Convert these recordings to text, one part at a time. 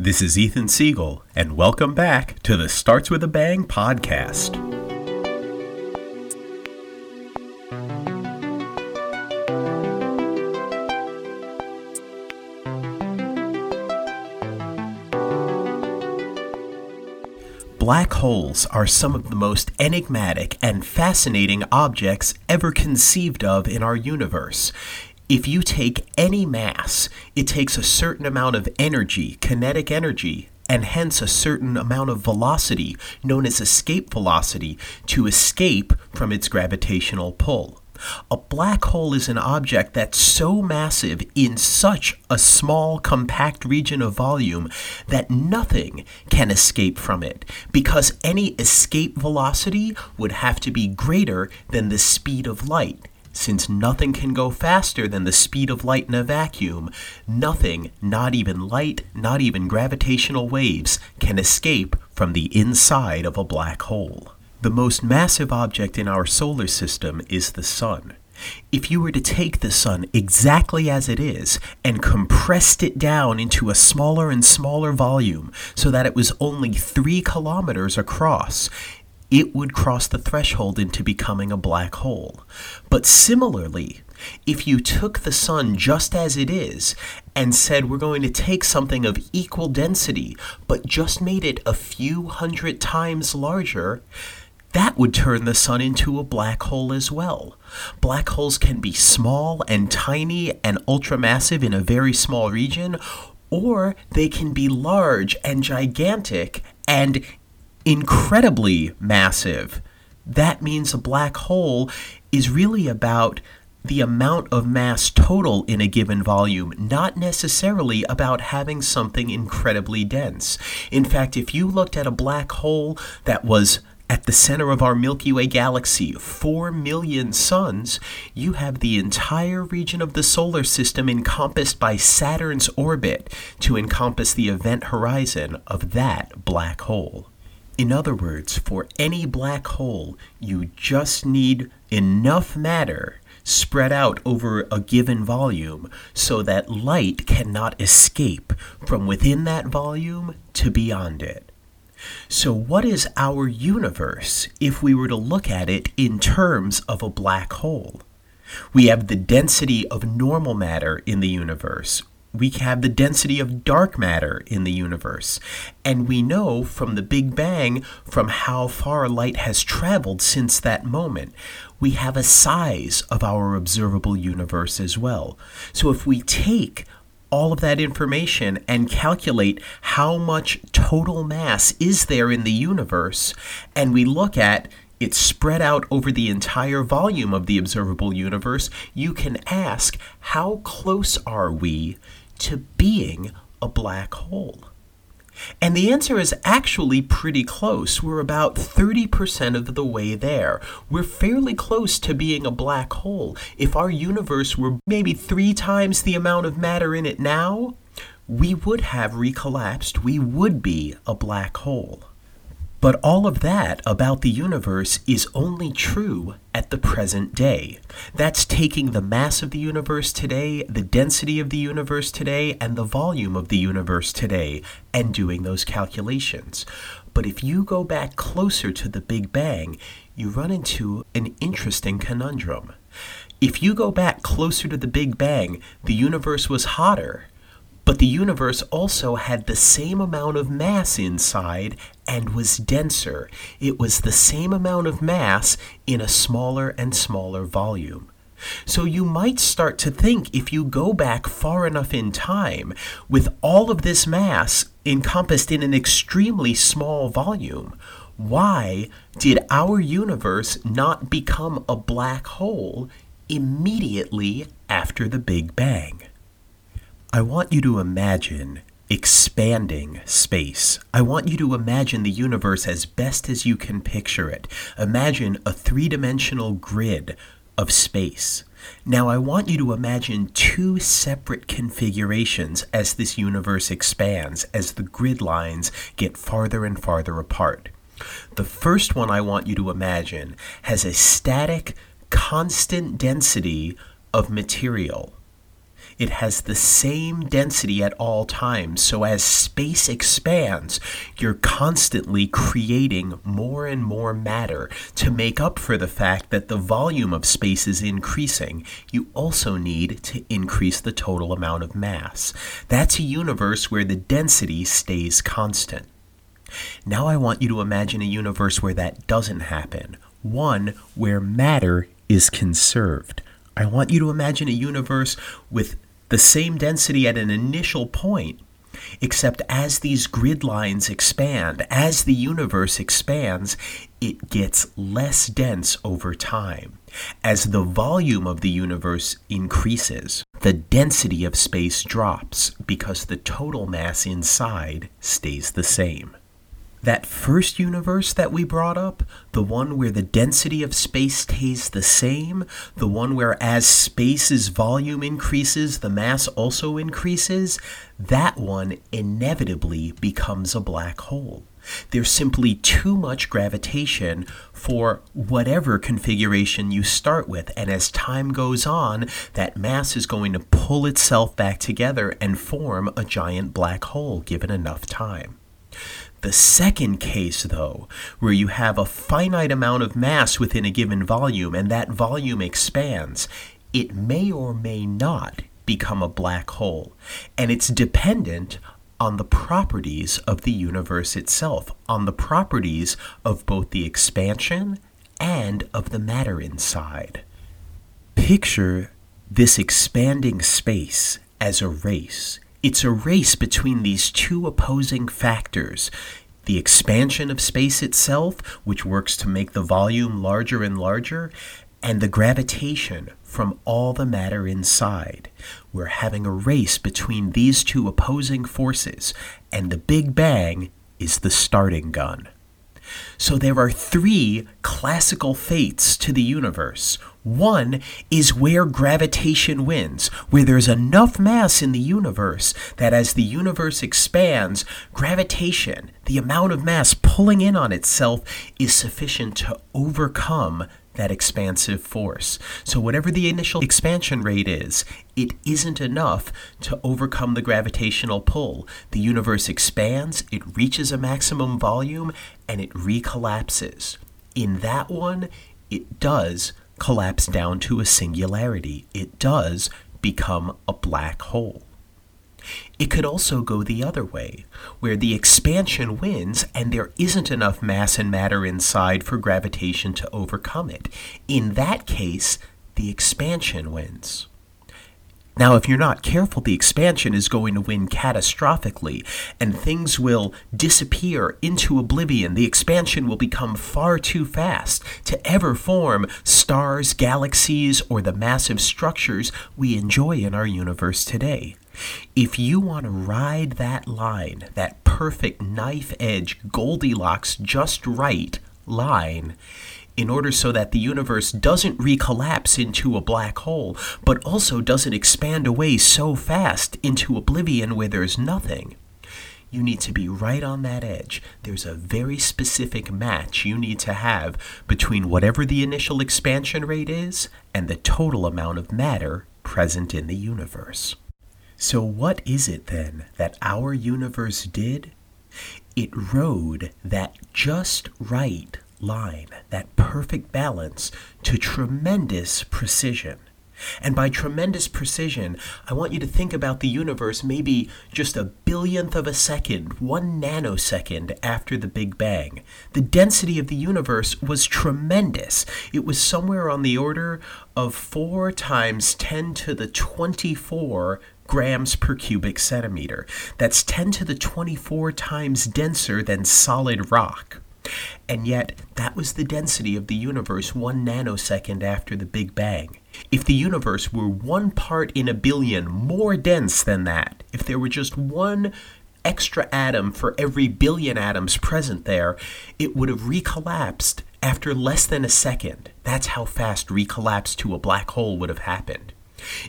This is Ethan Siegel, and welcome back to the Starts with a Bang podcast. Black holes are some of the most enigmatic and fascinating objects ever conceived of in our universe. If you take any mass, it takes a certain amount of energy, kinetic energy, and hence a certain amount of velocity, known as escape velocity, to escape from its gravitational pull. A black hole is an object that's so massive in such a small, compact region of volume that nothing can escape from it, because any escape velocity would have to be greater than the speed of light. Since nothing can go faster than the speed of light in a vacuum, nothing, not even light, not even gravitational waves, can escape from the inside of a black hole. The most massive object in our solar system is the Sun. If you were to take the Sun exactly as it is and compressed it down into a smaller and smaller volume so that it was only three kilometers across, it would cross the threshold into becoming a black hole. But similarly, if you took the sun just as it is and said we're going to take something of equal density, but just made it a few hundred times larger, that would turn the sun into a black hole as well. Black holes can be small and tiny and ultramassive in a very small region, or they can be large and gigantic and incredibly massive. That means a black hole is really about the amount of mass total in a given volume, not necessarily about having something incredibly dense. In fact, if you looked at a black hole that was at the center of our Milky Way galaxy, 4 million suns, you have the entire region of the solar system encompassed by Saturn's orbit to encompass the event horizon of that black hole. In other words, for any black hole, you just need enough matter spread out over a given volume so that light cannot escape from within that volume to beyond it. So, what is our universe if we were to look at it in terms of a black hole? We have the density of normal matter in the universe, we have the density of dark matter in the universe. And we know from the Big Bang, from how far light has traveled since that moment, we have a size of our observable universe as well. So if we take all of that information and calculate how much total mass is there in the universe, and we look at it's spread out over the entire volume of the observable universe, you can ask how close are we to being a black hole? And the answer is actually pretty close. We're about 30% of the way there. We're fairly close to being a black hole. If our universe were maybe three times the amount of matter in it now, we would have recollapsed. We would be a black hole. But all of that about the universe is only true at the present day. That's taking the mass of the universe today, the density of the universe today, and the volume of the universe today, and doing those calculations. But if you go back closer to the Big Bang, you run into an interesting conundrum. If you go back closer to the Big Bang, the universe was hotter but the universe also had the same amount of mass inside and was denser. It was the same amount of mass in a smaller and smaller volume. So you might start to think if you go back far enough in time, with all of this mass encompassed in an extremely small volume, why did our universe not become a black hole immediately after the Big Bang? I want you to imagine expanding space. I want you to imagine the universe as best as you can picture it. Imagine a three dimensional grid of space. Now, I want you to imagine two separate configurations as this universe expands, as the grid lines get farther and farther apart. The first one I want you to imagine has a static, constant density of material It has the same density at all times. So as space expands, you're constantly creating more and more matter to make up for the fact that the volume of space is increasing. You also need to increase the total amount of mass. That's a universe where the density stays constant. Now I want you to imagine a universe where that doesn't happen, one where matter is conserved. I want you to imagine a universe with the same density at an initial point, except as these grid lines expand, as the universe expands, it gets less dense over time. As the volume of the universe increases, the density of space drops because the total mass inside stays the same. That first universe that we brought up, the one where the density of space stays the same, the one where as space's volume increases, the mass also increases, that one inevitably becomes a black hole. There's simply too much gravitation for whatever configuration you start with. And as time goes on, that mass is going to pull itself back together and form a giant black hole given enough time. The second case, though, where you have a finite amount of mass within a given volume and that volume expands, it may or may not become a black hole. And it's dependent on the properties of the universe itself, on the properties of both the expansion and of the matter inside. Picture this expanding space as a race it's a race between these two opposing factors the expansion of space itself, which works to make the volume larger and larger, and the gravitation from all the matter inside. We're having a race between these two opposing forces, and the Big Bang is the starting gun. So there are three classical fates to the universe. One is where gravitation wins, where there's enough mass in the universe that as the universe expands, gravitation, the amount of mass pulling in on itself, is sufficient to overcome that expansive force. So, whatever the initial expansion rate is, it isn't enough to overcome the gravitational pull. The universe expands, it reaches a maximum volume, and it recollapses. In that one, it does collapse down to a singularity. It does become a black hole. It could also go the other way, where the expansion wins and there isn't enough mass and matter inside for gravitation to overcome it. In that case, the expansion wins. Now, if you're not careful, the expansion is going to win catastrophically, and things will disappear into oblivion. The expansion will become far too fast to ever form stars, galaxies, or the massive structures we enjoy in our universe today. If you want to ride that line, that perfect knife edge, Goldilocks, just right line, in order so that the universe doesn't recollapse into a black hole, but also doesn't expand away so fast into oblivion where there's nothing. You need to be right on that edge. There's a very specific match you need to have between whatever the initial expansion rate is and the total amount of matter present in the universe. So, what is it then that our universe did? It rode that just right line, that perfect balance, to tremendous precision. And by tremendous precision, I want you to think about the universe maybe just a billionth of a second, one nanosecond after the Big Bang. The density of the universe was tremendous. It was somewhere on the order of 4 times 10 to the 24 grams per cubic centimeter. That's 10 to the 24 times denser than solid rock. And yet, that was the density of the universe one nanosecond after the Big Bang. If the universe were one part in a billion more dense than that, if there were just one extra atom for every billion atoms present there, it would have recollapsed after less than a second. That's how fast recollapse to a black hole would have happened.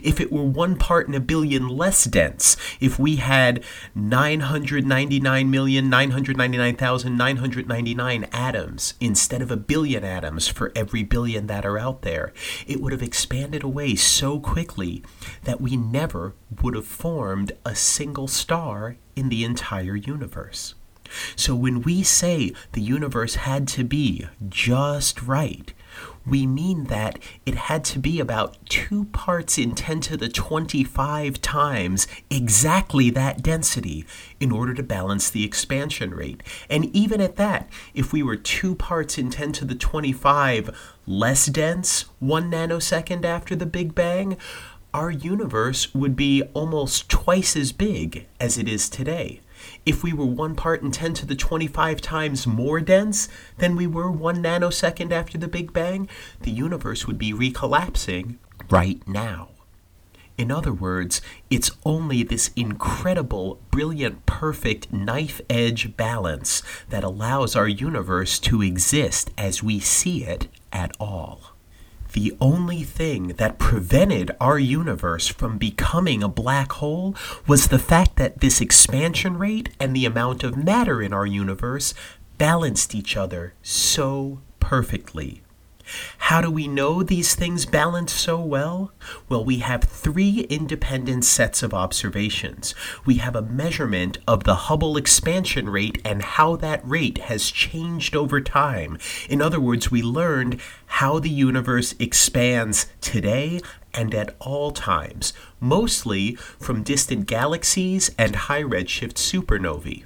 If it were one part in a billion less dense, if we had 999,999,999 atoms instead of a billion atoms for every billion that are out there, it would have expanded away so quickly that we never would have formed a single star in the entire universe. So when we say the universe had to be just right, we mean that it had to be about 2 parts in 10 to the 25 times exactly that density in order to balance the expansion rate. And even at that, if we were 2 parts in 10 to the 25 less dense 1 nanosecond after the Big Bang, our universe would be almost twice as big as it is today if we were 1 part in 10 to the 25 times more dense than we were 1 nanosecond after the Big Bang, the universe would be recollapsing right now. In other words, it's only this incredible, brilliant, perfect knife edge balance that allows our universe to exist as we see it at all. The only thing that prevented our universe from becoming a black hole was the fact that this expansion rate and the amount of matter in our universe balanced each other so perfectly. How do we know these things balance so well? Well, we have three independent sets of observations. We have a measurement of the Hubble expansion rate and how that rate has changed over time. In other words, we learned how the universe expands today and at all times, mostly from distant galaxies and high redshift supernovae.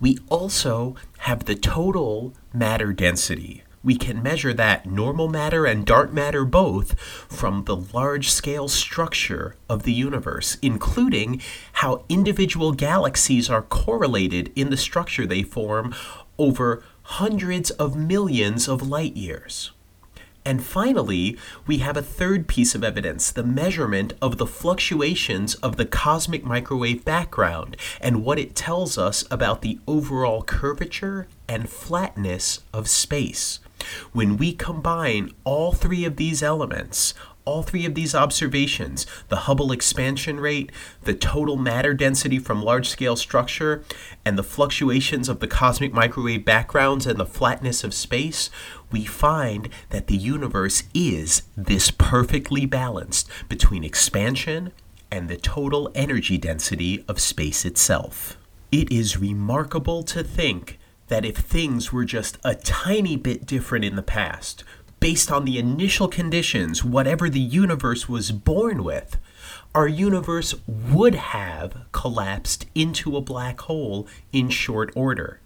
We also have the total matter density we can measure that normal matter and dark matter both from the large scale structure of the universe, including how individual galaxies are correlated in the structure they form over hundreds of millions of light years. And finally, we have a third piece of evidence the measurement of the fluctuations of the cosmic microwave background and what it tells us about the overall curvature and flatness of space. When we combine all three of these elements, all three of these observations the Hubble expansion rate, the total matter density from large scale structure, and the fluctuations of the cosmic microwave backgrounds and the flatness of space we find that the universe is this perfectly balanced between expansion and the total energy density of space itself. It is remarkable to think that if things were just a tiny bit different in the past, based on the initial conditions, whatever the universe was born with, our universe would have collapsed into a black hole in short order.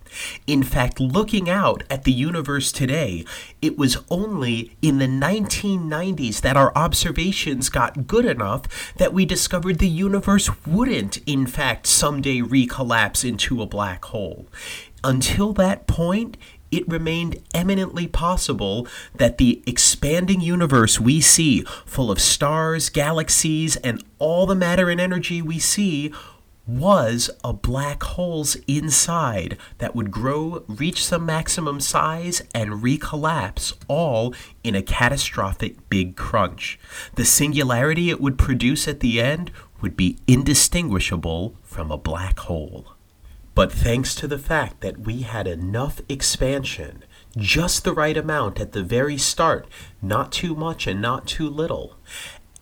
In fact, looking out at the universe today, it was only in the 1990s that our observations got good enough that we discovered the universe wouldn't, in fact, someday recollapse into a black hole. Until that point, it remained eminently possible that the expanding universe we see, full of stars, galaxies, and all the matter and energy we see, was a black hole's inside that would grow, reach some maximum size, and recollapse all in a catastrophic big crunch. The singularity it would produce at the end would be indistinguishable from a black hole. But thanks to the fact that we had enough expansion, just the right amount at the very start, not too much and not too little,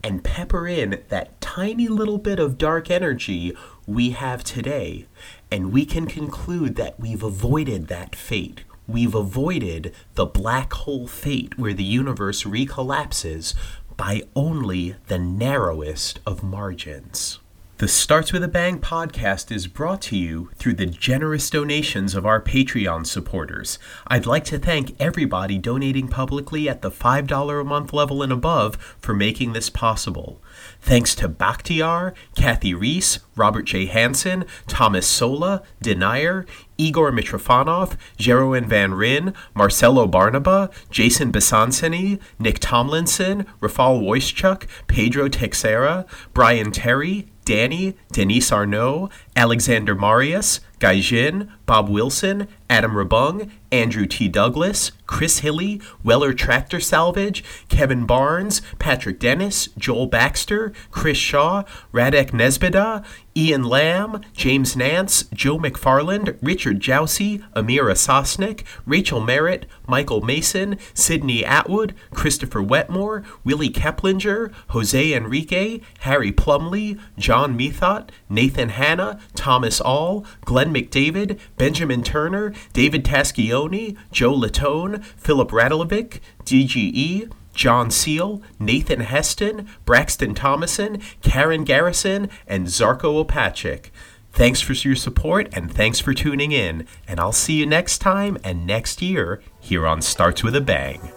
and pepper in that tiny little bit of dark energy we have today, and we can conclude that we've avoided that fate. We've avoided the black hole fate where the universe recollapses by only the narrowest of margins. The Starts with a Bang podcast is brought to you through the generous donations of our Patreon supporters. I'd like to thank everybody donating publicly at the $5 a month level and above for making this possible. Thanks to Bakhtiar, Kathy Reese, Robert J. Hansen, Thomas Sola, Denier, Igor Mitrofanov, Jeroen Van Ryn, Marcelo Barnaba, Jason Besanceni, Nick Tomlinson, Rafal Wojciech, Pedro Texera, Brian Terry, Danny, Denise Arnaud, Alexander Marius, Gaijin, Bob Wilson, Adam Rabung, Andrew T. Douglas, Chris Hilly, Weller Tractor Salvage, Kevin Barnes, Patrick Dennis, Joel Baxter, Chris Shaw, Radek Nesbida, Ian Lamb, James Nance, Joe McFarland, Richard Jousey, Amira Sosnick, Rachel Merritt, Michael Mason, Sydney Atwood, Christopher Wetmore, Willie Keplinger, Jose Enrique, Harry Plumley, John Methot, Nathan Hanna, Thomas All, Glenn McDavid, Benjamin Turner, David Taschioni, Joe Latone, Philip Radlovic, DGE, John Seal, Nathan Heston, Braxton Thomason, Karen Garrison, and Zarko Opachik. Thanks for your support and thanks for tuning in. And I'll see you next time and next year here on Starts with a Bang.